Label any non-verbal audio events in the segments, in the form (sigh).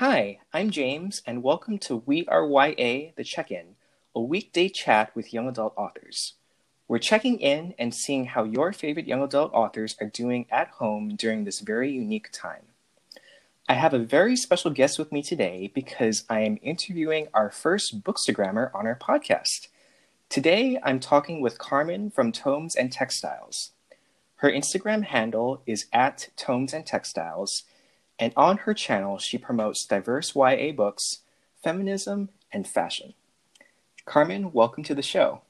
Hi, I'm James, and welcome to We Are YA The Check In, a weekday chat with young adult authors. We're checking in and seeing how your favorite young adult authors are doing at home during this very unique time. I have a very special guest with me today because I am interviewing our first bookstagrammer on our podcast. Today, I'm talking with Carmen from Tomes and Textiles. Her Instagram handle is at Tomes and Textiles, and on her channel, she promotes diverse YA books, feminism, and fashion. Carmen, welcome to the show.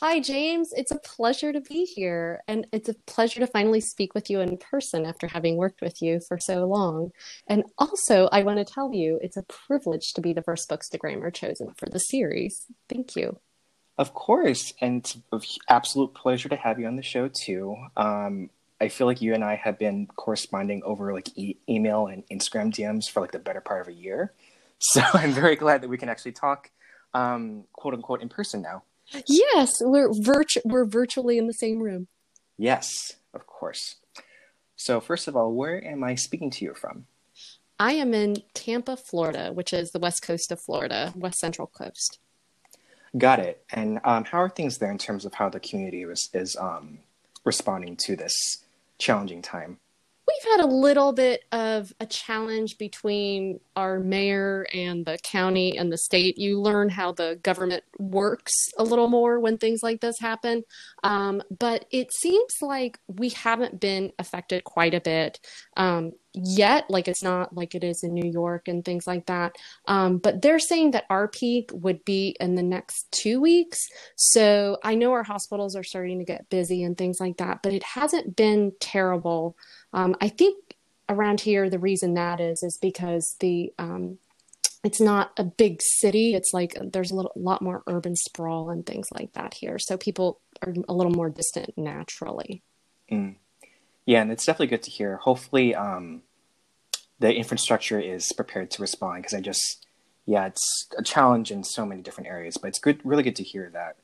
Hi, James. It's a pleasure to be here. And it's a pleasure to finally speak with you in person after having worked with you for so long. And also, I want to tell you, it's a privilege to be the first bookstagrammer chosen for the series. Thank you. Of course. And it's an absolute pleasure to have you on the show, too. Um, I feel like you and I have been corresponding over like e- email and Instagram DMs for like the better part of a year. (laughs) So I'm very glad that we can actually talk, um, quote unquote, in person now. Yes, we're virtu- we're virtually in the same room. Yes, of course. So first of all, where am I speaking to you from? I am in Tampa, Florida, which is the west coast of Florida, west central coast. Got it. And um, how are things there in terms of how the community is, is um, responding to this challenging time? We've had a little bit of a challenge between our mayor and the county and the state. You learn how the government works a little more when things like this happen. Um, but it seems like we haven't been affected quite a bit. Um, yet like it's not like it is in new york and things like that. Um, but they're saying that our peak would be in the next two weeks. So i know our hospitals are starting to get busy and things like that but it hasn't been terrible. Um, i think around here the reason that is is because the um, it's not a big city. It's like there's a little lot more urban sprawl and things like that here. So people are a little more distant naturally. Mm. Yeah, and it's definitely good to hear. Hopefully, um, the infrastructure is prepared to respond because I just, yeah, it's a challenge in so many different areas. But it's good, really good to hear that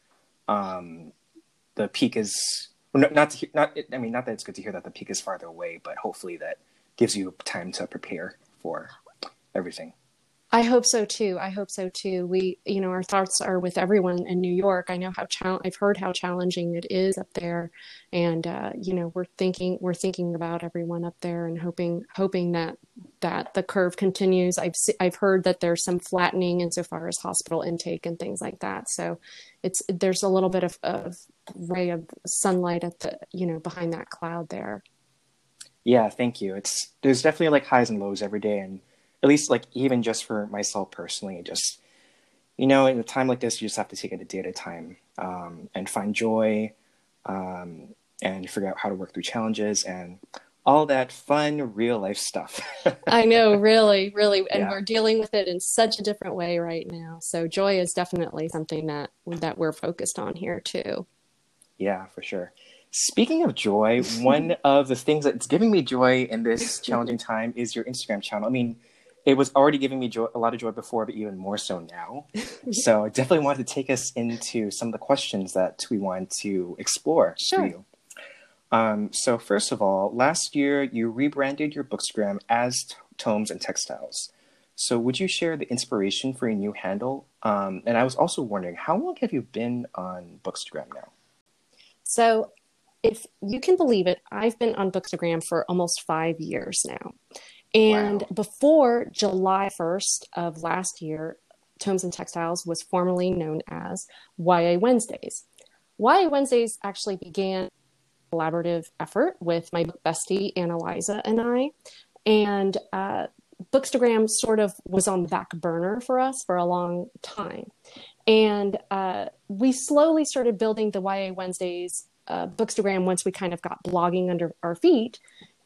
um, the peak is not to, not. I mean, not that it's good to hear that the peak is farther away, but hopefully that gives you time to prepare for everything. I hope so too. I hope so too. We, you know, our thoughts are with everyone in New York. I know how chal- I've heard how challenging it is up there, and uh, you know, we're thinking we're thinking about everyone up there and hoping hoping that that the curve continues. I've I've heard that there's some flattening insofar as hospital intake and things like that. So it's there's a little bit of, of ray of sunlight at the you know behind that cloud there. Yeah, thank you. It's there's definitely like highs and lows every day, and at least like even just for myself personally, just you know, in a time like this, you just have to take it a day at a time um, and find joy um, and figure out how to work through challenges and all that fun real life stuff. (laughs) I know, really, really, and yeah. we're dealing with it in such a different way right now. So joy is definitely something that that we're focused on here too. Yeah, for sure. Speaking of joy, one (laughs) of the things that's giving me joy in this challenging time is your Instagram channel. I mean, it was already giving me joy, a lot of joy before, but even more so now. (laughs) so I definitely wanted to take us into some of the questions that we want to explore sure. for you. Um, so first of all, last year you rebranded your Bookstagram as Tomes and Textiles. So would you share the inspiration for your new handle? Um, and I was also wondering, how long have you been on Bookstagram now? So if you can believe it, I've been on Bookstagram for almost five years now. And wow. before July 1st of last year, Tomes and Textiles was formerly known as YA Wednesdays. YA Wednesdays actually began a collaborative effort with my book bestie, Annaliza, and I. And uh, Bookstagram sort of was on the back burner for us for a long time. And uh, we slowly started building the YA Wednesdays uh, Bookstagram once we kind of got blogging under our feet.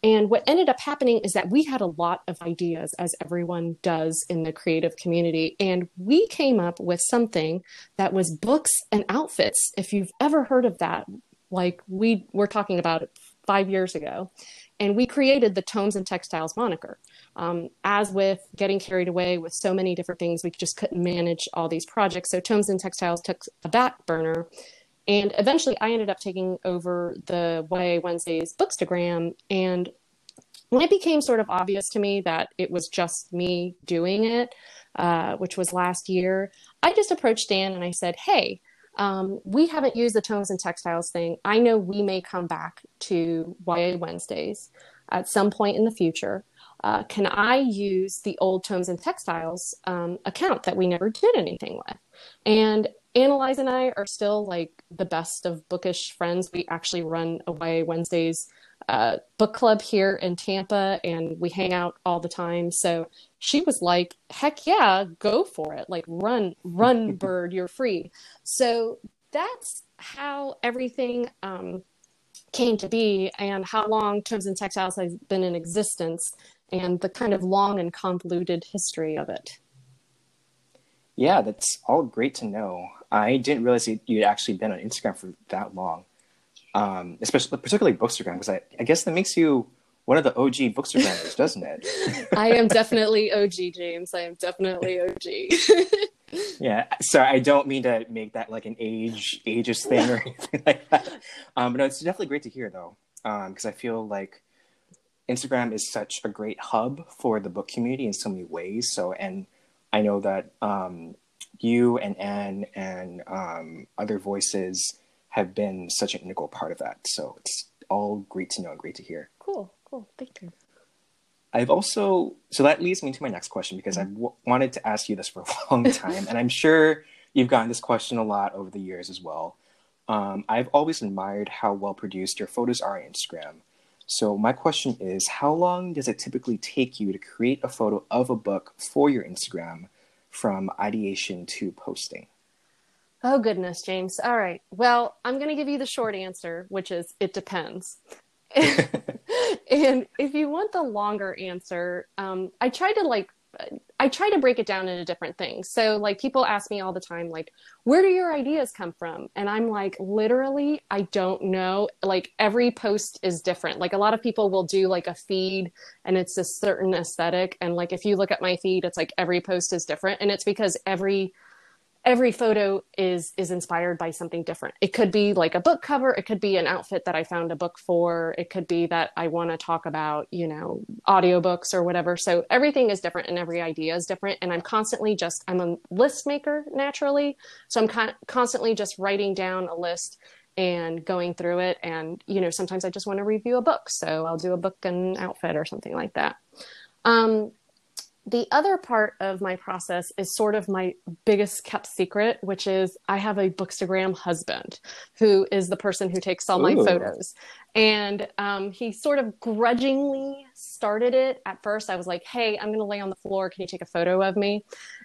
And what ended up happening is that we had a lot of ideas, as everyone does in the creative community. And we came up with something that was books and outfits. If you've ever heard of that, like we were talking about it five years ago. And we created the Tomes and Textiles moniker. Um, as with getting carried away with so many different things, we just couldn't manage all these projects. So Tomes and Textiles took a back burner and eventually I ended up taking over the YA Wednesdays Bookstagram. And when it became sort of obvious to me that it was just me doing it, uh, which was last year, I just approached Dan and I said, Hey, um, we haven't used the tomes and textiles thing. I know we may come back to YA Wednesdays at some point in the future. Uh, can I use the old tomes and textiles um, account that we never did anything with? And Annaliza and I are still like the best of bookish friends. We actually run a YA Wednesdays uh, book club here in Tampa and we hang out all the time. So she was like, heck yeah, go for it. Like run, run (laughs) bird, you're free. So that's how everything um, came to be and how long Tomes and Textiles has been in existence and the kind of long and convoluted history of it. Yeah, that's all great to know. I didn't realize you'd actually been on Instagram for that long um, especially particularly Bookstagram, because I, I guess that makes you one of the OG Bookstagrammers, doesn't it? (laughs) I am definitely OG, James. I am definitely OG. (laughs) yeah, so I don't mean to make that like an age ageist thing or (laughs) anything like that. Um, but no, it's definitely great to hear though, because um, I feel like Instagram is such a great hub for the book community in so many ways. So, and I know that um, you and Anne and um, other voices have been such an integral part of that. So it's all great to know and great to hear. Cool, cool. Thank you. I've also, so that leads me to my next question because mm-hmm. I've w- wanted to ask you this for a (laughs) long time, and I'm sure you've gotten this question a lot over the years as well. Um, I've always admired how well produced your photos are on Instagram. So, my question is how long does it typically take you to create a photo of a book for your Instagram from ideation to posting? Oh, goodness, James. All right. Well, I'm going to give you the short answer, which is it depends. (laughs) (laughs) and if you want the longer answer, um, I try to like, I try to break it down into different things. So, like, people ask me all the time, like, where do your ideas come from? And I'm like, literally, I don't know. Like, every post is different. Like, a lot of people will do like a feed and it's a certain aesthetic. And like, if you look at my feed, it's like every post is different. And it's because every every photo is is inspired by something different. It could be like a book cover it could be an outfit that i found a book for it could be that i want to talk about you know audiobooks or whatever. So everything is different and every idea is different and i'm constantly just i'm a list maker naturally. So i'm con- constantly just writing down a list and going through it and you know sometimes i just want to review a book so i'll do a book and outfit or something like that. Um, the other part of my process is sort of my biggest kept secret, which is I have a Bookstagram husband who is the person who takes all Ooh. my photos. And um, he sort of grudgingly started it. At first, I was like, hey, I'm going to lay on the floor. Can you take a photo of me?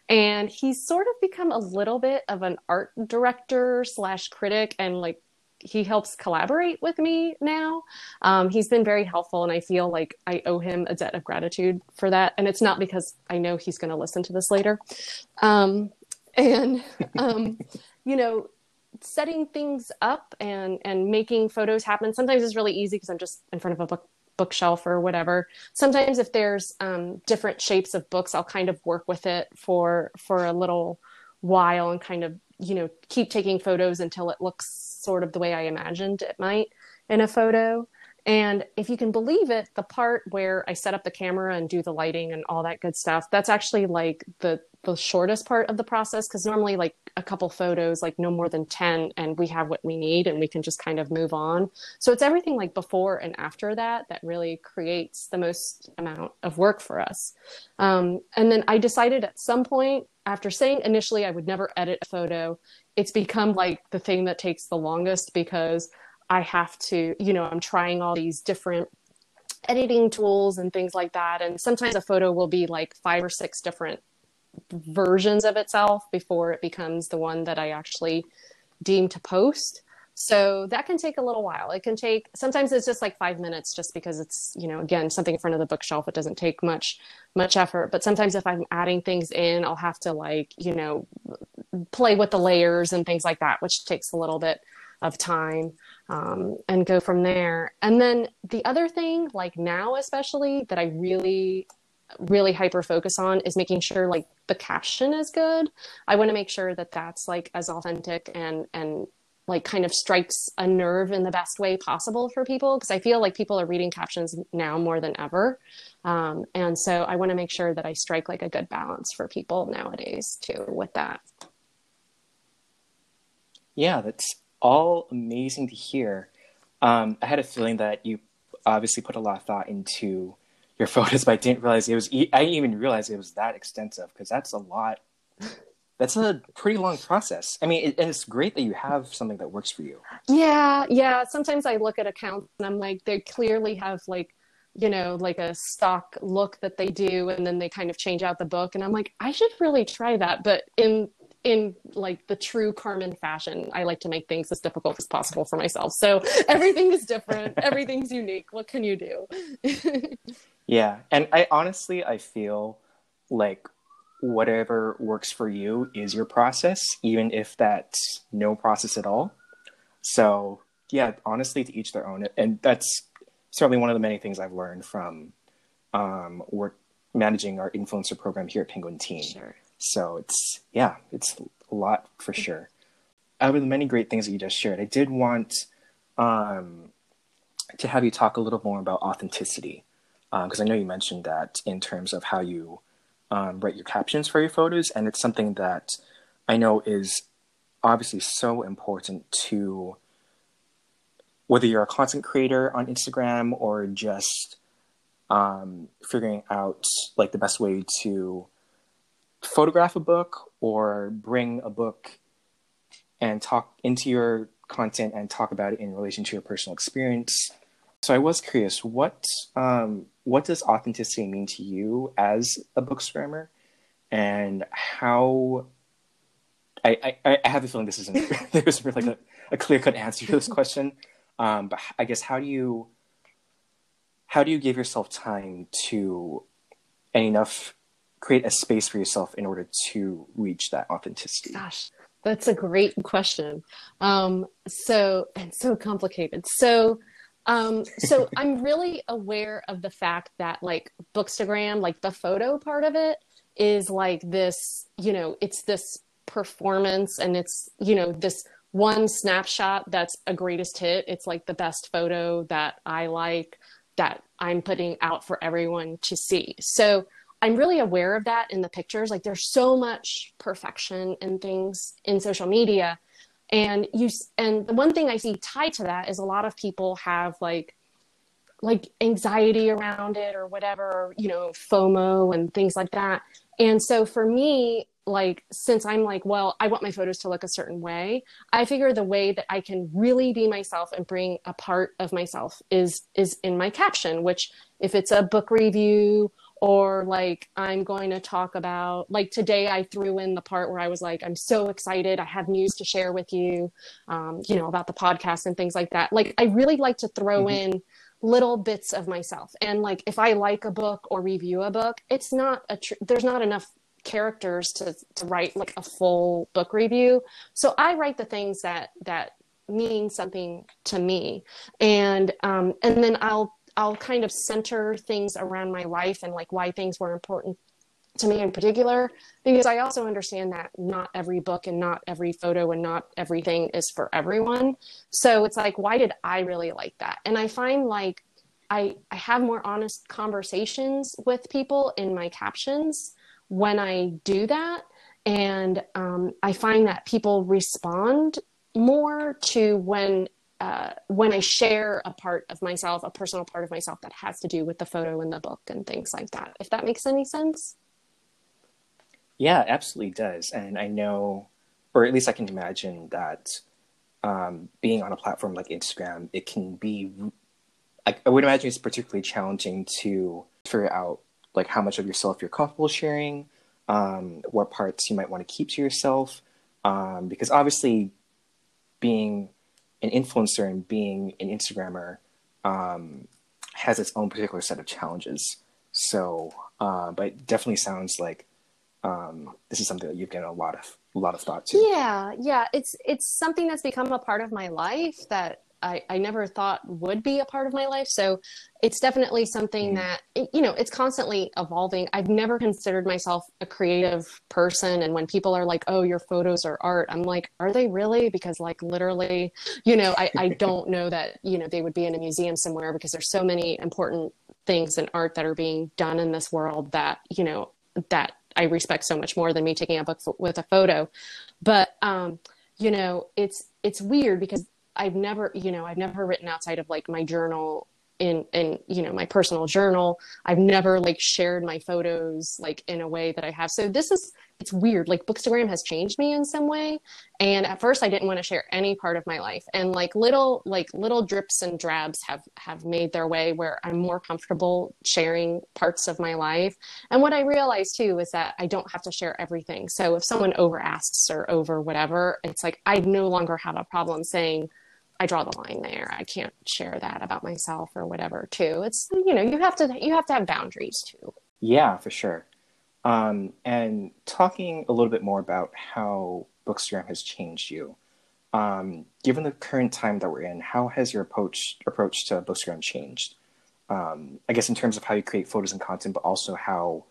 And he's sort of become a little bit of an art director slash critic and like he helps collaborate with me now. Um, he's been very helpful, and I feel like I owe him a debt of gratitude for that. And it's not because I know he's going to listen to this later. Um, (laughs) and um, you know, setting things up and and making photos happen sometimes is really easy because I'm just in front of a book bookshelf or whatever. Sometimes if there's um, different shapes of books, I'll kind of work with it for for a little while and kind of you know keep taking photos until it looks sort of the way I imagined it might in a photo. And if you can believe it, the part where I set up the camera and do the lighting and all that good stuff, that's actually like the the shortest part of the process because normally like a couple photos, like no more than 10, and we have what we need and we can just kind of move on. So it's everything like before and after that that really creates the most amount of work for us. Um, and then I decided at some point after saying initially I would never edit a photo, it's become like the thing that takes the longest because I have to, you know, I'm trying all these different editing tools and things like that. And sometimes a photo will be like five or six different versions of itself before it becomes the one that I actually deem to post. So that can take a little while. It can take sometimes it's just like five minutes just because it's, you know, again, something in front of the bookshelf. It doesn't take much much effort. But sometimes if I'm adding things in, I'll have to like, you know, play with the layers and things like that, which takes a little bit of time um, and go from there. And then the other thing, like now especially, that I really really hyper focus on is making sure like the caption is good. I want to make sure that that's like as authentic and and like kind of strikes a nerve in the best way possible for people because I feel like people are reading captions now more than ever. Um, and so I want to make sure that I strike like a good balance for people nowadays too with that. Yeah, that's all amazing to hear. Um, I had a feeling that you obviously put a lot of thought into your (laughs) photos, but I didn't realize it was. I didn't even realize it was that extensive because that's a lot that's a pretty long process. I mean, it, and it's great that you have something that works for you. Yeah, yeah. Sometimes I look at accounts and I'm like, they clearly have like, you know, like a stock look that they do, and then they kind of change out the book, and I'm like, I should really try that. But in in like the true Carmen fashion, I like to make things as difficult as possible for myself. So (laughs) everything is different, (laughs) everything's unique. What can you do? (laughs) yeah, and I honestly I feel like whatever works for you is your process, even if that's no process at all. So, yeah, honestly, to each their own. And that's certainly one of the many things I've learned from um, work managing our influencer program here at Penguin Teen. Sure. So it's, yeah, it's a lot for sure. Out of the many great things that you just shared, I did want um, to have you talk a little more about authenticity. Because um, I know you mentioned that in terms of how you um, write your captions for your photos, and it's something that I know is obviously so important to whether you're a content creator on Instagram or just um, figuring out like the best way to photograph a book or bring a book and talk into your content and talk about it in relation to your personal experience. So I was curious, what um, what does authenticity mean to you as a bookstagrammer, and how? I, I, I have a feeling this isn't (laughs) there's really like a, a clear cut answer to this question, um, but I guess how do you how do you give yourself time to and enough create a space for yourself in order to reach that authenticity? Gosh, that's a great question. Um, so and so complicated. So um, so I'm really aware of the fact that like Bookstagram, like the photo part of it is like this, you know, it's this performance and it's, you know, this one snapshot that's a greatest hit. It's like the best photo that I like that I'm putting out for everyone to see. So I'm really aware of that in the pictures. Like there's so much perfection in things in social media and you and the one thing i see tied to that is a lot of people have like like anxiety around it or whatever you know fomo and things like that. And so for me like since i'm like well i want my photos to look a certain way i figure the way that i can really be myself and bring a part of myself is is in my caption which if it's a book review or like I'm going to talk about like today I threw in the part where I was like I'm so excited. I have news to share with you um, you know about the podcast and things like that. Like I really like to throw mm-hmm. in little bits of myself. And like if I like a book or review a book it's not a tr- there's not enough characters to to write like a full book review. So I write the things that that mean something to me. And um and then I'll I'll kind of center things around my life and like why things were important to me in particular because I also understand that not every book and not every photo and not everything is for everyone. So it's like why did I really like that? And I find like I I have more honest conversations with people in my captions when I do that and um, I find that people respond more to when uh, when I share a part of myself, a personal part of myself that has to do with the photo in the book and things like that. If that makes any sense. Yeah, absolutely does. And I know, or at least I can imagine that um, being on a platform like Instagram, it can be. I, I would imagine it's particularly challenging to figure out like how much of yourself you're comfortable sharing, um, what parts you might want to keep to yourself, um, because obviously being an influencer and being an Instagrammer um, has its own particular set of challenges. So, uh, but it definitely sounds like um, this is something that you've given a lot of a lot of thought to. Yeah, yeah, it's it's something that's become a part of my life that I, I never thought would be a part of my life. So it's definitely something mm-hmm. that, you know, it's constantly evolving. I've never considered myself a creative person. And when people are like, oh, your photos are art, I'm like, are they really? Because, like, literally, you know, I, I (laughs) don't know that, you know, they would be in a museum somewhere because there's so many important things in art that are being done in this world that, you know, that I respect so much more than me taking a book with a photo. But, um, you know, it's, it's weird because I've never, you know, I've never written outside of like my journal in in you know my personal journal. I've never like shared my photos like in a way that i have. So this is it's weird. Like bookstagram has changed me in some way. And at first i didn't want to share any part of my life. And like little like little drips and drabs have have made their way where i'm more comfortable sharing parts of my life. And what i realized too is that i don't have to share everything. So if someone over asks or over whatever it's like i no longer have a problem saying I draw the line there. I can't share that about myself or whatever too. It's you know, you have to you have to have boundaries too. Yeah, for sure. Um, and talking a little bit more about how Bookstagram has changed you. Um, given the current time that we're in, how has your approach approach to Bookstagram changed? Um, I guess in terms of how you create photos and content, but also how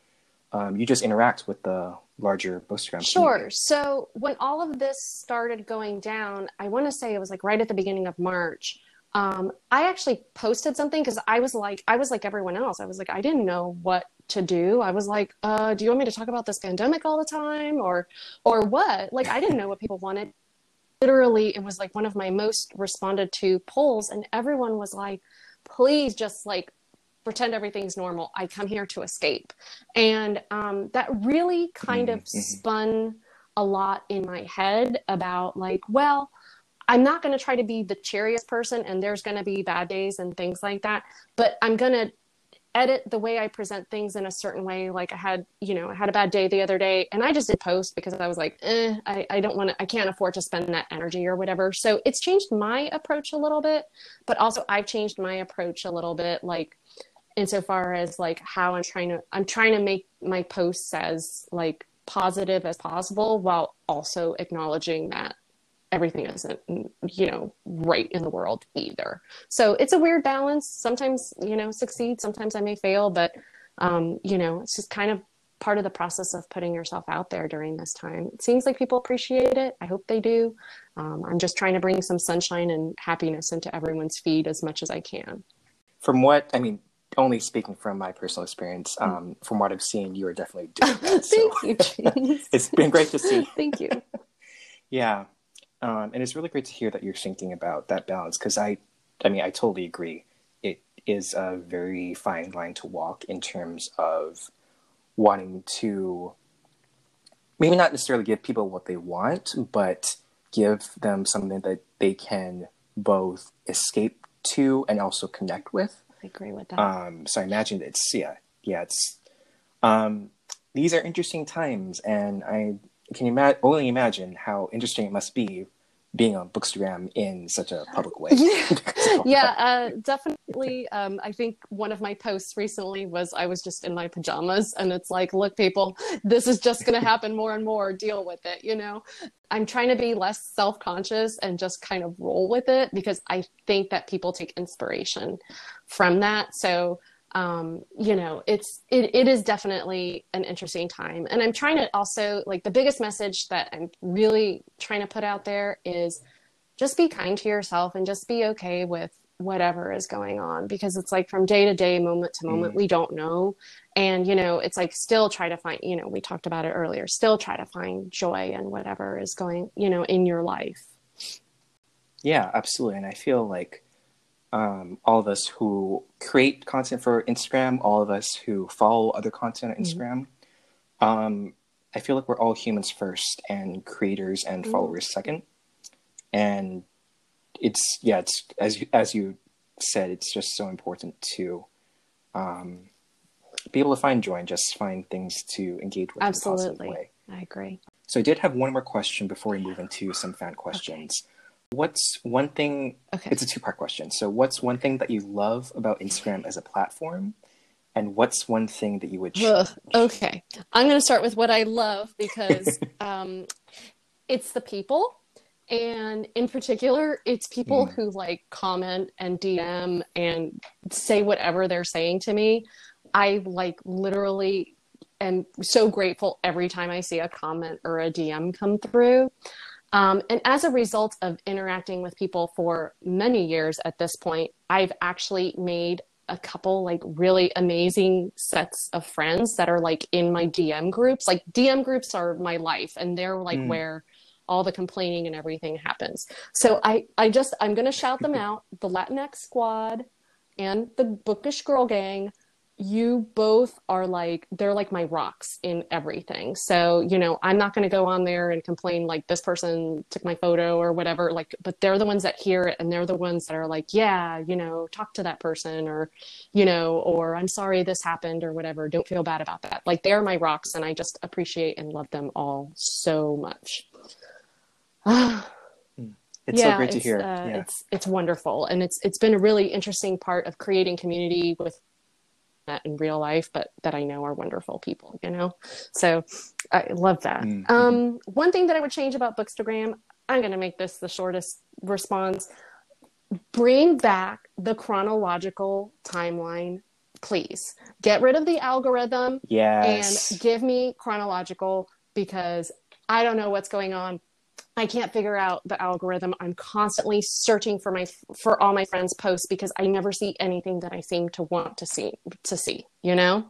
um, you just interact with the larger Bookstagram. Sure. Community. So when all of this started going down, I want to say it was like right at the beginning of March. Um, I actually posted something because I was like, I was like everyone else. I was like, I didn't know what to do. I was like, uh, do you want me to talk about this pandemic all the time or, or what? Like, I didn't know what people wanted. Literally, it was like one of my most responded to polls, and everyone was like, please just like pretend everything's normal. I come here to escape. And um, that really kind mm-hmm. of spun a lot in my head about, like, well, I'm not going to try to be the cheeriest person, and there's going to be bad days and things like that. But I'm going to edit the way I present things in a certain way. Like I had, you know, I had a bad day the other day and I just did post because I was like, eh, I, I don't want to, I can't afford to spend that energy or whatever. So it's changed my approach a little bit, but also I've changed my approach a little bit. Like insofar as like how I'm trying to I'm trying to make my posts as like positive as possible while also acknowledging that everything isn't you know right in the world either. So it's a weird balance. Sometimes you know succeed sometimes i may fail but um, you know it's just kind of part of the process of putting yourself out there during this time. It seems like people appreciate it. I hope they do. Um, i'm just trying to bring some sunshine and happiness into everyone's feed as much as i can. From what i mean only speaking from my personal experience, mm. um, from what I've seen, you are definitely (laughs) doing that. Thank you, (laughs) it's been great to see. (laughs) Thank you. yeah, um, and it's really great to hear that you're thinking about that balance because I, I mean, I totally agree. It is a very fine line to walk in terms of wanting to maybe not necessarily give people what they want, but give them something that they can both escape to and also connect with I agree with that. Um, so I imagine it's yeah, yeah, it's um, these are interesting times, and I can ima- only imagine how interesting it must be being on Bookstagram in such a public way. (laughs) (laughs) yeah, uh, definitely. Um, I think one of my posts recently was I was just in my pajamas, and it's like, look, people, this is just going (laughs) to happen more and more. Deal with it. You know, I'm trying to be less self conscious and just kind of roll with it because I think that people take inspiration from that. So um, you know, it's it, it is definitely an interesting time. And I'm trying to also like the biggest message that I'm really trying to put out there is just be kind to yourself and just be okay with whatever is going on because it's like from day to day moment to moment mm. we don't know and you know it's like still try to find you know we talked about it earlier still try to find joy and whatever is going you know in your life yeah absolutely and i feel like um, all of us who create content for Instagram, all of us who follow other content on mm-hmm. Instagram, mm-hmm. um, I feel like we're all humans first and creators and mm-hmm. followers second. And it's yeah, it's as you, as you said, it's just so important to um, be able to find joy and just find things to engage with. Absolutely, in a positive way. I agree. So I did have one more question before we move into some fan questions. Okay. What's one thing? Okay. It's a two part question. So, what's one thing that you love about Instagram as a platform? And what's one thing that you would change? Okay. I'm going to start with what I love because (laughs) um, it's the people And in particular, it's people Mm. who like comment and DM and say whatever they're saying to me. I like literally am so grateful every time I see a comment or a DM come through. Um, and as a result of interacting with people for many years at this point, I've actually made a couple like really amazing sets of friends that are like in my DM groups. Like DM groups are my life and they're like Mm. where all the complaining and everything happens. So I I just I'm going to shout them (laughs) out, the Latinx squad and the Bookish Girl Gang. You both are like they're like my rocks in everything. So, you know, I'm not going to go on there and complain like this person took my photo or whatever like but they're the ones that hear it and they're the ones that are like, yeah, you know, talk to that person or you know, or I'm sorry this happened or whatever. Don't feel bad about that. Like they're my rocks and I just appreciate and love them all so much. (sighs) It's so great to hear. Uh, yeah. It's it's wonderful, and it's it's been a really interesting part of creating community with that in real life, but that I know are wonderful people. You know, so I love that. Mhm. Um, one thing that I would change about Bookstagram, I'm going to make this the shortest response. Bring back the chronological timeline, please. Get rid of the algorithm Yes. and give me chronological because I don't know what's going on. I can't figure out the algorithm. I'm constantly searching for my for all my friends' posts because I never see anything that I seem to want to see to see, you know?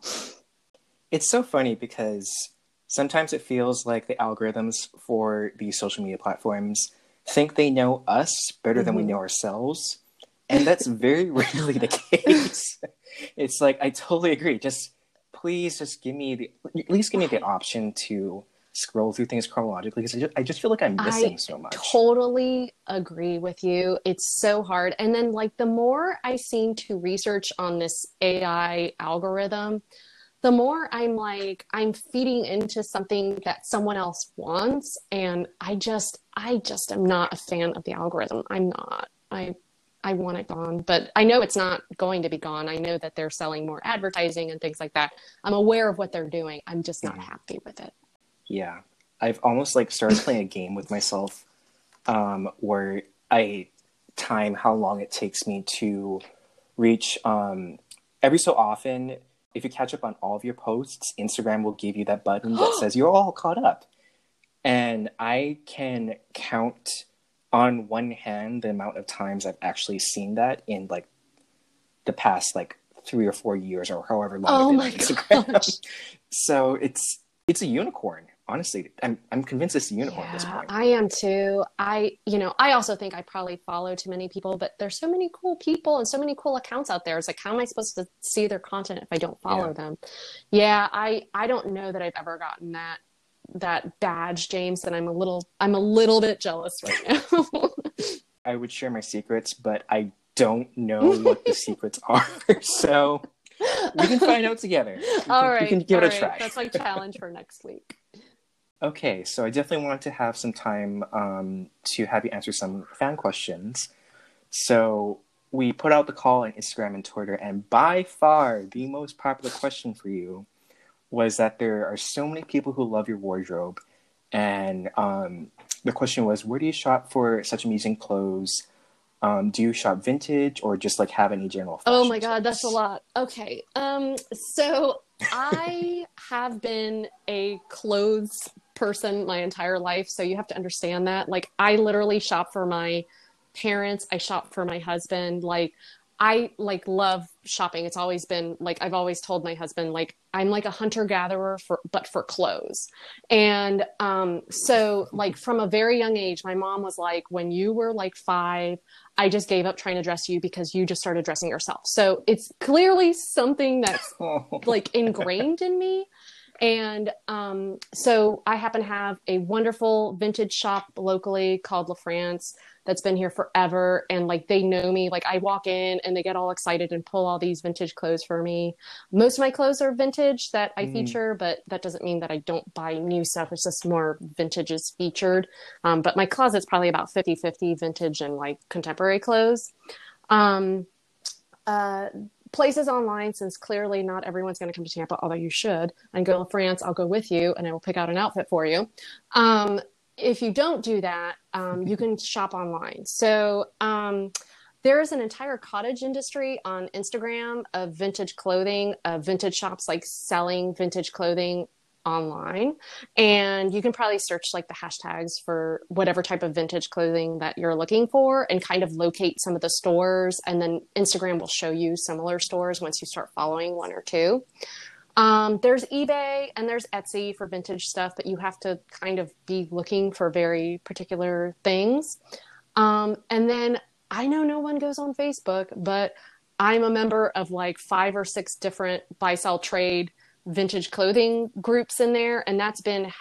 It's so funny because sometimes it feels like the algorithms for these social media platforms think they know us better than we Mhm. know ourselves. And that's very (laughs) rarely the case. it's like, I totally agree. Just please just give me the, at least give me the option to scroll through things chronologically because I just, I just feel like I'm missing I so much. Totally agree with you. It's so hard. And then like the more I seem to research on this AI algorithm, the more I'm like I'm feeding into something that someone else wants and I just I just am not a fan of the algorithm. I'm not. I I want it gone, but I know it's not going to be gone. I know that they're selling more advertising and things like that. I'm aware of what they're doing. I'm just not Mhm. happy with it. Yeah. I've almost like started playing a game with myself um, where I time how long it takes me to reach um, every so often. If you catch up on all of your posts, Instagram will give you that button that (gasps) says you're all caught up. And I can count on one hand the amount of times I've actually seen that in like the past like three or four years or however long Oh my Instagram. gosh. (laughs) so it's it's a unicorn. Honestly, I'm I'm convinced it's a unicorn at this point. I am too. I, you know, I also think I probably follow too many people, but there's so many cool people and so many cool accounts out there. It's like, how am I supposed to see their content if I don't follow Yeah. them? Yeah, I, I don't know that I've ever gotten that that badge, James, and I'm a little, I'm a little bit jealous right now. (laughs) I would share my secrets, but I don't know (laughs) what the secrets are. (laughs) So we can find out together. We can, all we can give all it a right. try. That's my challenge for next week. Okay, so I definitely wanted to have some time um, to have you answer some fan questions. So we put out the call on Instagram and Twitter, and by far the most popular question for you was that there are so many people who love your wardrobe, and um, the question was, where do you shop for such amazing clothes? Um, do you shop vintage or just like have any general? Oh my god, that's a lot. Okay. Um so I have been a clothes person my entire life, so you have to understand that. Like I literally shop for my parents, I shop for my husband, like I like love shopping. It's always been like I've always told my husband like I'm like a hunter gatherer for but for clothes. And um so like from a very young age my mom was like when you were like 5 I just gave up trying to dress you because you just started dressing yourself. So it's clearly something that's (laughs) like ingrained in me. And um, so I happen to have a wonderful vintage shop locally called La France that's been here forever. And like they know me, like I walk in and they get all excited and pull all these vintage clothes for me. Most of my clothes are vintage that I Mm. feature, but that doesn't mean that I don't buy new stuff. It's just more vintage is featured. Um, but my closet's probably about 50 50 vintage and like contemporary clothes. Um, uh, places online, since clearly not everyone's going to come to Tampa, although you should, and go to France, I'll go with you and I will pick out an outfit for you. Um, if you don't do that, um, you can shop online. So um, there is an entire cottage industry on Instagram of vintage clothing, of vintage shops like selling vintage clothing online and you can probably search like the hashtags for whatever type of vintage clothing that you're looking for and kind of locate some of the stores and then instagram will show you similar stores once you start following one or two. Um, there's ebay and there's etsy for vintage stuff but you have to kind of be looking for very particular things. Um, and then i know no one goes on facebook but i'm a member of like five or six different buy sell trade vintage clothing groups in there and that's been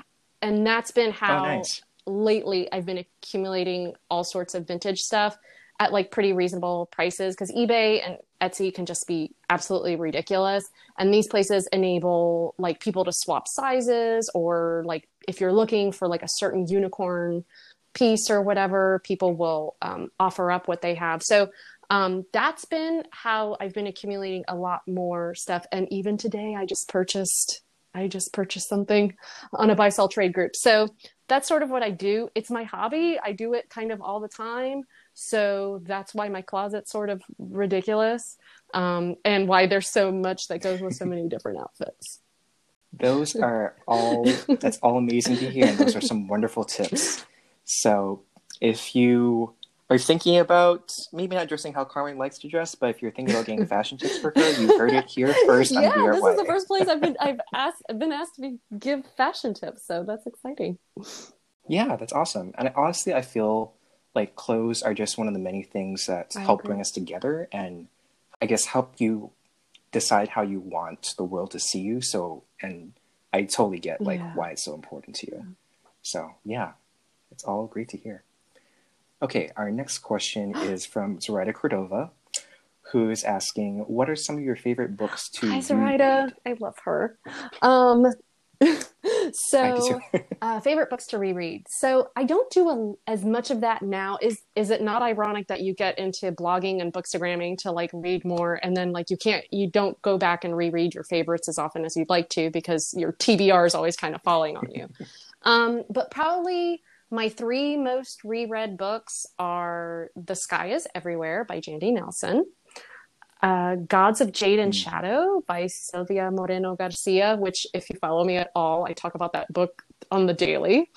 and that's been how oh, nice. lately I've been accumulating all sorts of vintage stuff at like pretty reasonable prices because eBay and Etsy can just be absolutely ridiculous. And these places enable like people to swap sizes or like if you're looking for like a certain unicorn piece or whatever, people will um, offer up what they have. So um, that's been how I've been accumulating a lot more stuff. And even today, I just purchased, I just purchased something on a buy sell trade group. So that's sort of what I do. It's my hobby. I do it kind of all the time. So that's why my closet's sort of ridiculous, um, and why there's so much that goes with so many different outfits. Those (laughs) are all. that's all amazing to hear, and those are some wonderful tips. So if you are you thinking about maybe not dressing how Carmen likes to dress, but if you're thinking about getting (laughs) fashion tips for her, you heard it here (laughs) first. yeah, this is the first place I've been (laughs) I've asked I've been asked to be, give fashion tips, so that's exciting. Yeah, that's awesome. And honestly, I feel like clothes are just one of the many things that I help agree. bring us together, and I guess help you decide how you want the world to see you. So, and I totally get like yeah. why it's so important to you. So, yeah, it's all great to hear. Okay, our next question (gasps) is from Zoraida Cordova, who is asking, "What are some of your favorite books to?" Hi, Zoraida. I love her. Um, (laughs) so, uh, favorite books to reread. So, I don't do a, as much of that now. Is is it not ironic that you get into blogging and bookstagramming to like read more, and then like you can't, you don't go back and reread your favorites as often as you'd like to because your TBR is always kind of falling on you. (laughs) um, but probably my three most reread books are The Sky is Everywhere by Jandy Nelson, uh, Gods of Jade and hmm. Shadow by Silvia Moreno Garcia, which, if you follow me at all, I talk about that book on the daily.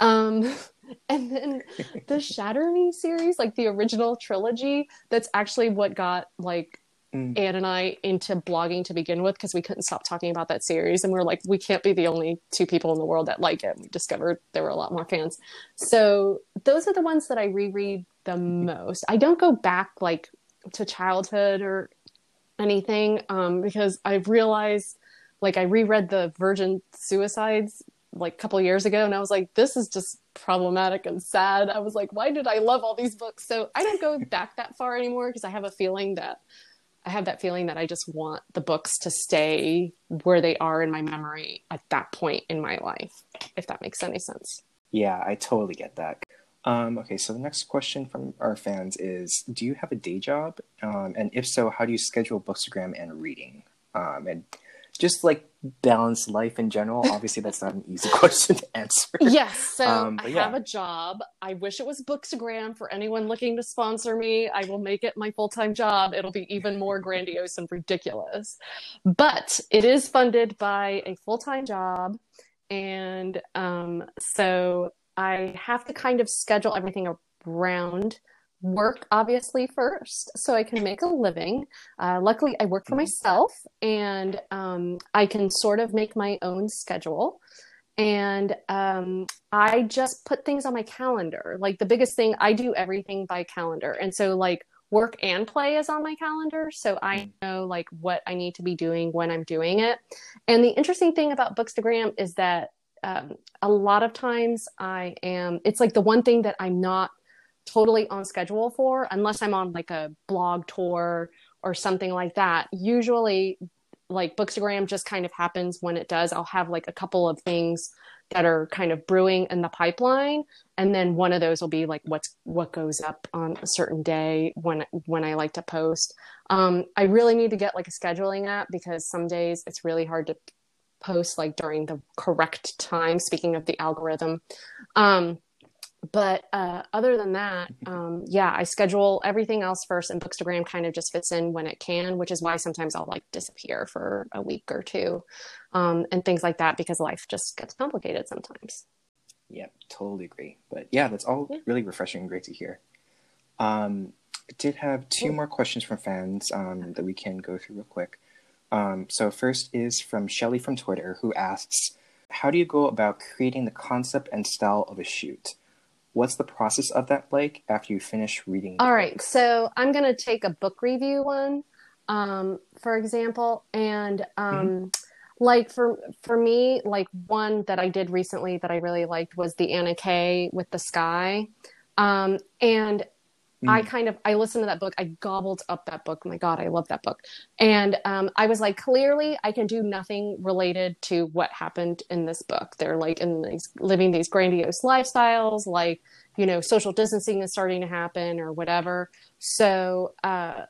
Um, (laughs) and then (laughs) the Shatter Me series, like the original trilogy, that's actually what got like mm. Anne and I into blogging to begin with because we couldn't stop talking about that series. And we are like, we can't be the only two people in the world that like it. We discovered there were a lot more fans. So those are the ones that I reread the most. I don't go back like to childhood or anything um, because I've realized like I reread the Virgin Suicides like a couple years ago and I was like this is just problematic and sad. I was like why did I love all these books? So I don't go back that far anymore because I have a feeling that I have that feeling that I just want the books to stay where they are in my memory at that point in my life, if that makes any sense. Yeah, I totally get that. Um, okay, so the next question from our fans is Do you have a day job? Um, and if so, how do you schedule bookstagram and reading? Um, and just like balance life in general. Obviously, that's not an easy (laughs) question to answer. Yes, so um, I yeah. have a job. I wish it was Bookstagram for anyone looking to sponsor me. I will make it my full time job. It'll be even more grandiose and ridiculous, but it is funded by a full time job, and um, so I have to kind of schedule everything around work obviously first so i can make a living. Uh, luckily i work for mm-hmm. myself and um, i can sort of make my own schedule. And um, i just put things on my calendar. Like the biggest thing i do everything by calendar. And so like work and play is on my calendar so i mm. know like what i need to be doing when i'm doing it. And the interesting thing about bookstagram is that um, a lot of times i am it's like the one thing that i'm not totally on schedule for unless I'm on like a blog tour or something like that. Usually like Bookstagram just kind of happens when it does. I'll have like a couple of things that are kind of brewing in the pipeline and then one of those will be like what's what goes up on a certain day when when I like to post. Um, I really need to get like a scheduling app because some days it's really hard to post like during the correct time speaking of the algorithm. Um, but uh, other than that, um, yeah, I schedule everything else first, and Bookstagram kind of just fits in when it can, which is why sometimes I'll like disappear for a week or two, um, and things like that because life just gets complicated sometimes. Yeah, totally agree. But yeah, that's all yeah. really refreshing and great to hear. Um, I did have two more questions from fans um, that we can go through real quick. Um, so first is from Shelly from Twitter, who asks, "How do you go about creating the concept and style of a shoot? What's the process of that like after you finish reading?" All right, so I'm going to take a book review one, um, for example, and um, mm-hmm. like for for me, like one that I did recently that I really liked was the Anna K with the sky. Um, and Mm. I kind of I listened to that book. I gobbled up that book. My God, I love that book. And um, I was like, clearly, I can do nothing related to what happened in this book. They're like in these living these grandiose lifestyles, like you know, social distancing is starting to happen or whatever. So uh,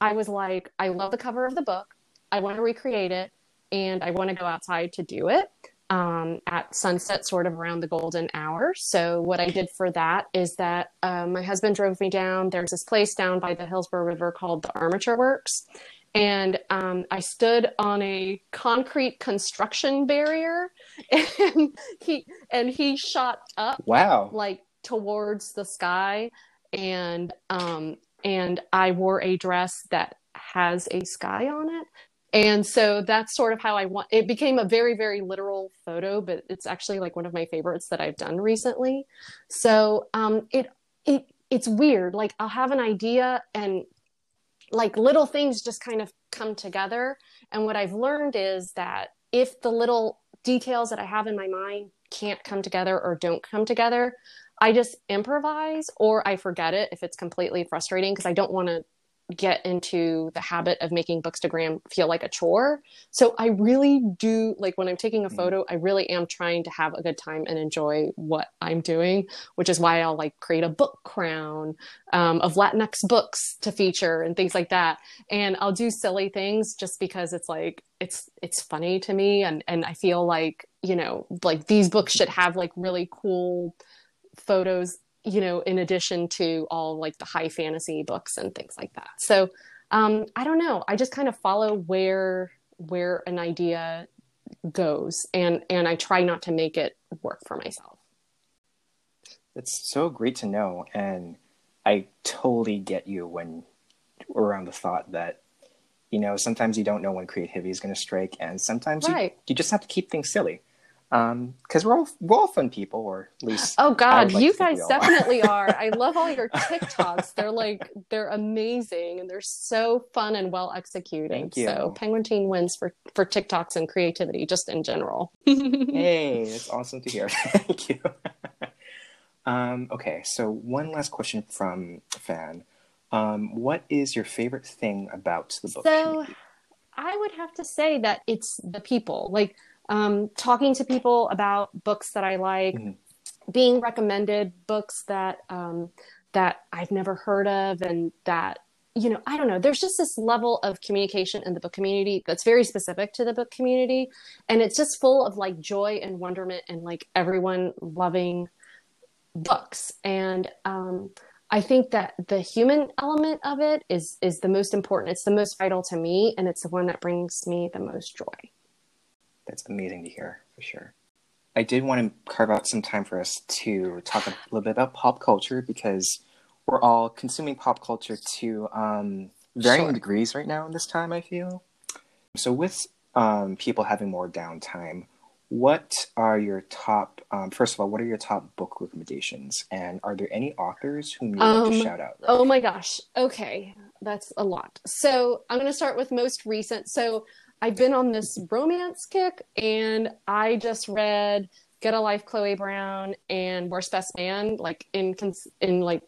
I was like, I love the cover of the book. I want to recreate it, and I want to go outside to do it um, at sunset, sort of around the golden hour. So, what I did for that is that uh, my husband drove me down. There's this place down by the Hillsborough River called the Armature Works. And um, I stood on a concrete construction barrier, (laughs) and he and he shot up, wow, like towards the sky, and um, and I wore a dress that has a sky on it and so that's sort of how i want it became a very very literal photo but it's actually like one of my favorites that i've done recently. So um it it it's weird. Like i'll have an idea and like little things just kind of come together. And what i've learned is that if the little details that i have in my mind can't come together or don't come together i just improvise or i forget it if it's completely frustrating because i don't want to get into the habit of making bookstagram feel like a chore so i really do like when i'm taking a mm-hmm. photo i really am trying to have a good time and enjoy what i'm doing which is why i'll like create a book crown um, of latinx books to feature and things like that and i'll do silly things just because it's like it's it's funny to me and and i feel like you know like these books should have like really cool photos you know, in addition to all like the high fantasy books and things like that. So um, I don't know. I just kind of follow where where an idea goes, and and I try not to make it work for myself. It's so great to know, and I totally get you when around the thought that you know sometimes you don't know when creativity is going to strike, and sometimes right. you, you just have to keep things silly because um, we're all we're all fun people, or at least. Oh God, like you guys definitely (laughs) are. I love all your TikToks. They're like they're amazing and they're so fun and well executed. Thank you. So Penguin Teen wins for for TikToks and creativity, just in general. (laughs) hey, that's awesome to hear. (laughs) Thank you. um, okay, so one last question from a fan. Um, what is your favorite thing about the book? So, community? I would have to say that it's the people. Like um, talking to people about books that I like, mm-hmm. being recommended books that um, that I've never heard of, and that you know I don't know. There's just this level of communication in the book community that's very specific to the book community, and it's just full of like joy and wonderment and like everyone loving books and. Um, I think that the human element of it is is the most important. It's the most vital to me, and it's the one that brings me the most joy that's amazing to hear for sure. I did want to carve out some time for us to talk a little bit about pop culture because we're all consuming pop culture to um, varying sure. degrees right now in this time, I feel. So, with um, people having more downtime, what are your top, um, first of all, what are your top book recommendations? And are there any authors whom you'd like to um, shout out? Right oh my gosh. Okay. That's a lot. So, I'm going to start with most recent. So, I've been on this romance kick, and I just read Get a Life, Chloe Brown, and Worst Best Man, like in in like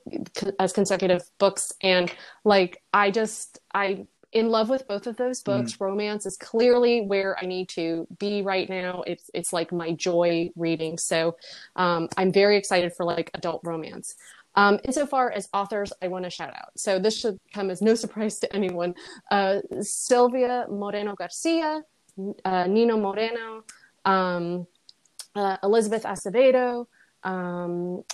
as consecutive books, and like I just I in love with both of those books. Mm. Romance is clearly where I need to be right now. It's it's like my joy reading. So um, I'm very excited for like adult romance. Um, insofar as authors, I want to shout out. So this should come as no surprise to anyone. Uh, Silvia Moreno Garcia, uh, Nina Moreno, um, uh, Elizabeth Acevedo, um,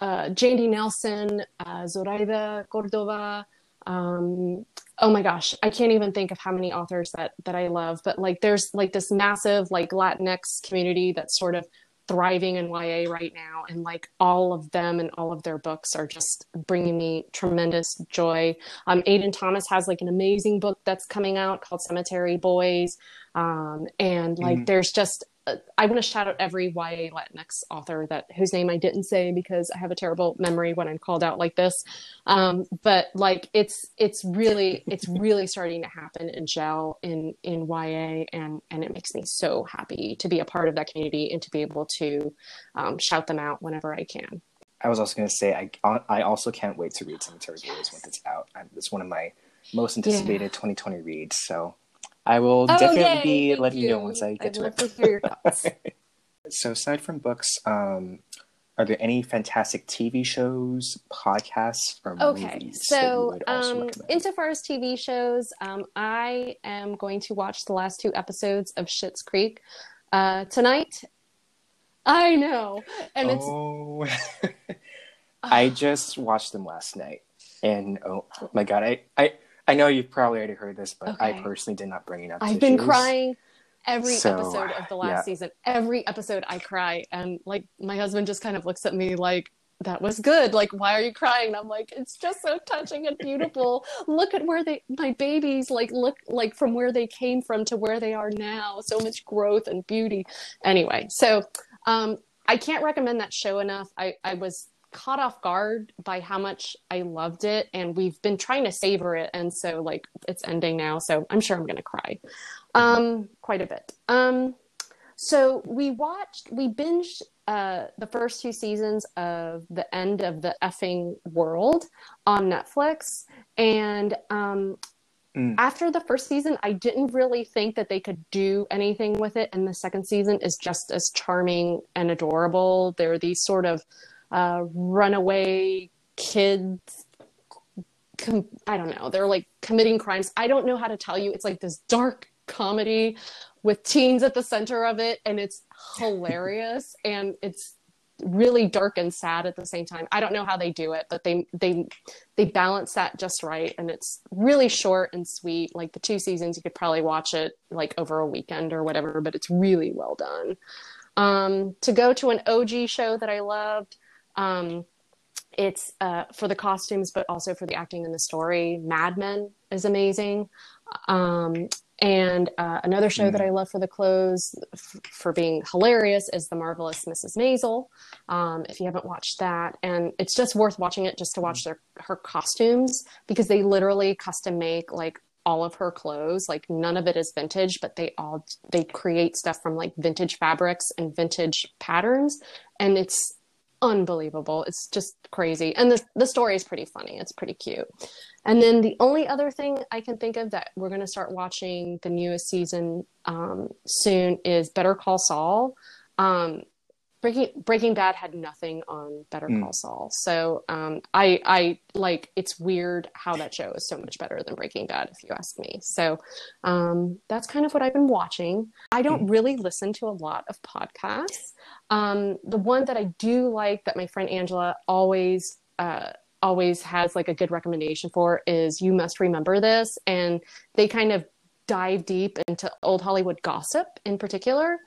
uh, Nelson, uh, Zoraida Cordova. Um, oh my gosh, I can't even think of how many authors that that I love. But like, there's like this massive like Latinx community that's sort of thriving in YA right now, and like all of them and all of their books are just bringing me tremendous joy. Um, Aiden Thomas has like an amazing book that's coming out called Cemetery Boys, um, and like mm. there's just I want to shout out every YA Latinx author that whose name I didn't say because I have a terrible memory when I'm called out like this. Um, but like it's it's really it's really starting to happen and gel in in YA and and it makes me so happy to be a part of that community and to be able to um, shout them out whenever I can. I was also going to say I I also can't wait to read Cemetery Boys once it's out. It's one of my most anticipated yeah. 2020 reads. So I will oh, definitely yay, be letting you. know once I get I'd to it. To hear your thoughts. (laughs) so aside from books, um, are there any fantastic TV shows, podcasts, or okay. movies? So, um, insofar as TV shows, um, I am going to watch the last two episodes of Schitt's Creek uh, tonight. I know, and oh. it's. (laughs) I just watched them last night, and oh my god, I I I know you've probably already heard this, but okay. I personally did not bring it up. I've been crying every so, episode of the last yeah. season. Every episode I cry, and like my husband just kind of looks at me like, "That was good. Like, why are you crying?" And I'm like, "It's just so touching and beautiful. (laughs) look at where they, my babies, like look like from where they came from to where they are now. So much growth and beauty." Anyway, so um, I can't recommend that show enough. I I was caught off guard by how much I loved it and we've been trying to savor it and so like it's ending now so I'm sure I'm to cry um quite a bit. Um so we watched we binged uh the first two seasons of The End of the Effing World on Netflix and um mm. after the first season, I didn't really think that they could do anything with it. And the second season is just as charming and adorable. There are these sort of uh, runaway kids. Com- I don't know. They're like committing crimes. I don't know how to tell you. It's like this dark comedy with teens at the center of it, and it's hilarious (laughs) and it's really dark and sad at the same time. I don't know how they do it, but they they they balance that just right and it's really short and sweet. Like the two seasons you could probably watch it like over a weekend or whatever, but it's really well done. Um to go to an OG show that I loved, um, it's uh, for the costumes, but also for the acting and the story. Mad Men is amazing. Um, and uh, another show mm. that I love for the clothes, f- for being hilarious, is The Marvelous Mrs. Maisel. Um, if you haven't watched that, and it's just worth watching it just to watch their her costumes because they literally custom make like all of her clothes. Like none of it is vintage, but they all they create stuff from like vintage fabrics and vintage patterns, and it's unbelievable. It's just crazy. And the the story is pretty funny. It's pretty cute. And then the only other thing I can think of that we're going to start watching the newest season um, soon is Better Call Saul. Um, Breaking Breaking Bad had nothing on Better mm. Call Saul, so um, I I like it's weird how that show is so much better than Breaking Bad, if you ask me. So um, that's kind of what I've been watching. I don't mm. really listen to a lot of podcasts. Um, the one that I do like that my friend Angela always uh, always has like a good recommendation for is You Must Remember This, and they kind of dive deep into old Hollywood gossip in particular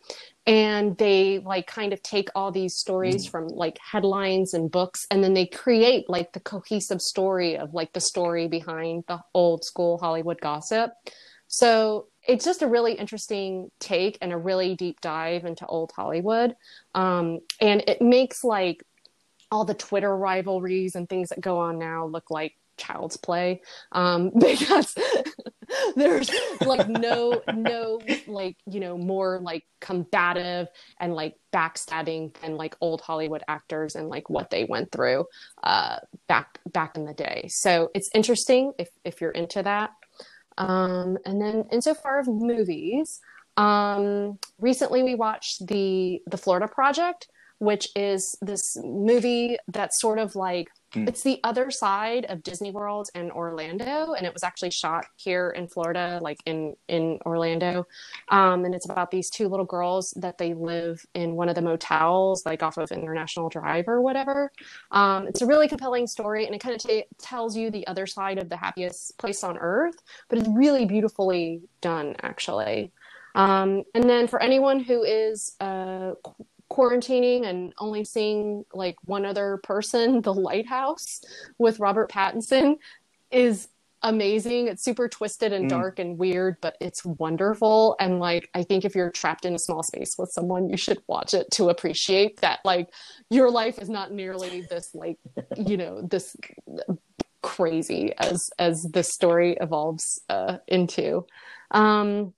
and they like kind of take all these stories mm. from like headlines and books and then they create like the cohesive story of like the story behind the old school hollywood gossip so it's just a really interesting take and a really deep dive into old hollywood um, and it makes like all the twitter rivalries and things that go on now look like child's play um, (laughs) because there's like no no like you know more like combative and like backstabbing than like old hollywood actors and like what they went through uh back back in the day so it's interesting if if you're into that um and then insofar of movies um recently we watched the the florida project which is this movie that's sort of like. It's the other side of Disney World in Orlando, and it was actually shot here in Florida, like in in Orlando. Um, and it's about these two little girls that they live in one of the motels, like off of International Drive or whatever. Um, it's a really compelling story, and it kind of t- tells you the other side of the happiest place on earth. But it's really beautifully done, actually. Um, and then for anyone who is uh, quarantining and only seeing like one other person, The Lighthouse with Robert Pattinson is amazing. It's super twisted and mm. dark and weird, but it's wonderful. And like, I think if you're trapped in a small space with someone, you should watch it to appreciate that like your life is not nearly this like, you know, this crazy as as the story evolves uh, into. Um,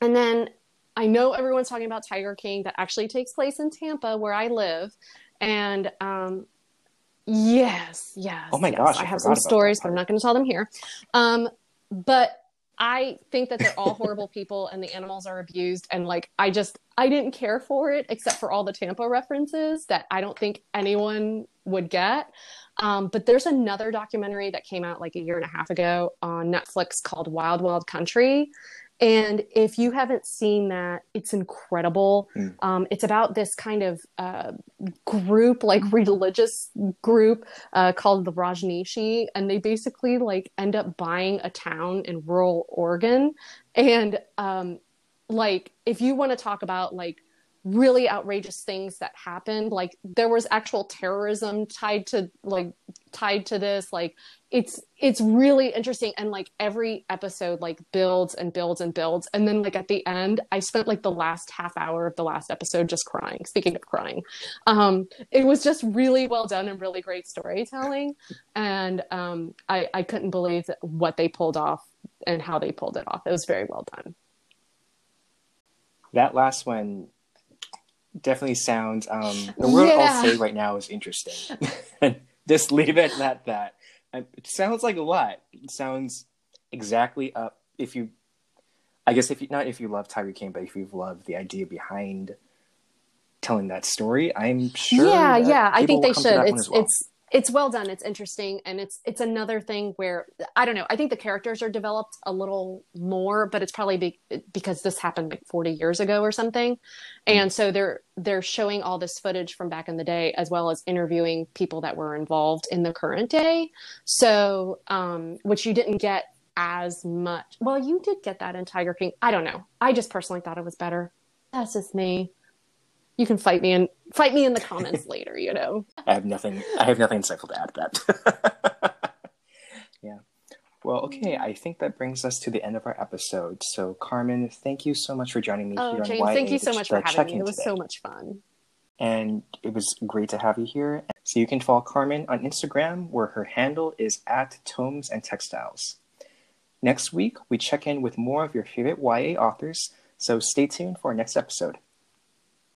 and then I know everyone's talking about Tiger King that actually takes place in Tampa, where I live. And um, yes, yes. Oh my yes, gosh. I, I have some stories, but I'm not going to tell them here. Um, but I think that they're all horrible people and the animals are abused. And like, I just, I didn't care for it except for all the Tampa references that I don't think anyone would get. Um, but there's another documentary that came out like a year and a half ago on Netflix called Wild Wild Country. And if you haven't seen that, it's incredible. Mm. Um, it's about this kind of uh, group, like (laughs) religious group uh, called the Rajneeshi, and they basically like end up buying a town in rural Oregon. And um, like, if you want to talk about like really outrageous things that happened. Like there was actual terrorism tied to like tied to this. Like it's it's really interesting. And like every episode like builds and builds and builds. And then like at the end i spent like the last half hour of the last episode just crying. Speaking of crying um it was just really well done and really great storytelling. And um i i couldn't believe what they pulled off and how they pulled it off. It was very well done. That last one definitely sounds um the word yeah. i'll say right now is interesting (laughs) just leave it at that it sounds like a lot it sounds exactly up if you i guess if you not if you love Tiger King but if you've loved the idea behind telling that story i'm sure yeah yeah i think they should it's well. it's it's well done it's interesting and it's it's another thing where i don't know i think the characters are developed a little more but it's probably be, because this happened like 40 years ago or something. And so they're they're showing all this footage from back in the day as well as interviewing people that were involved in the current day. So um which you didn't get as much well you did get that in tiger king. I don't know. I just personally thought it was better. That's just me you can fight me and fight me in the comments (laughs) later. You know, I have nothing. I have nothing insightful to add to that. (laughs) yeah. Well, okay. I think that brings us to the end of our episode. So, Carmen, thank you so much for joining me oh, here James, on Thank you so much for having me. It was today. so much fun. And it was great to have you here. So you can follow Carmen on Instagram, where her handle is at Tomes and Textiles. Next week, we check in with more of your favorite YA authors, so stay tuned for our next episode.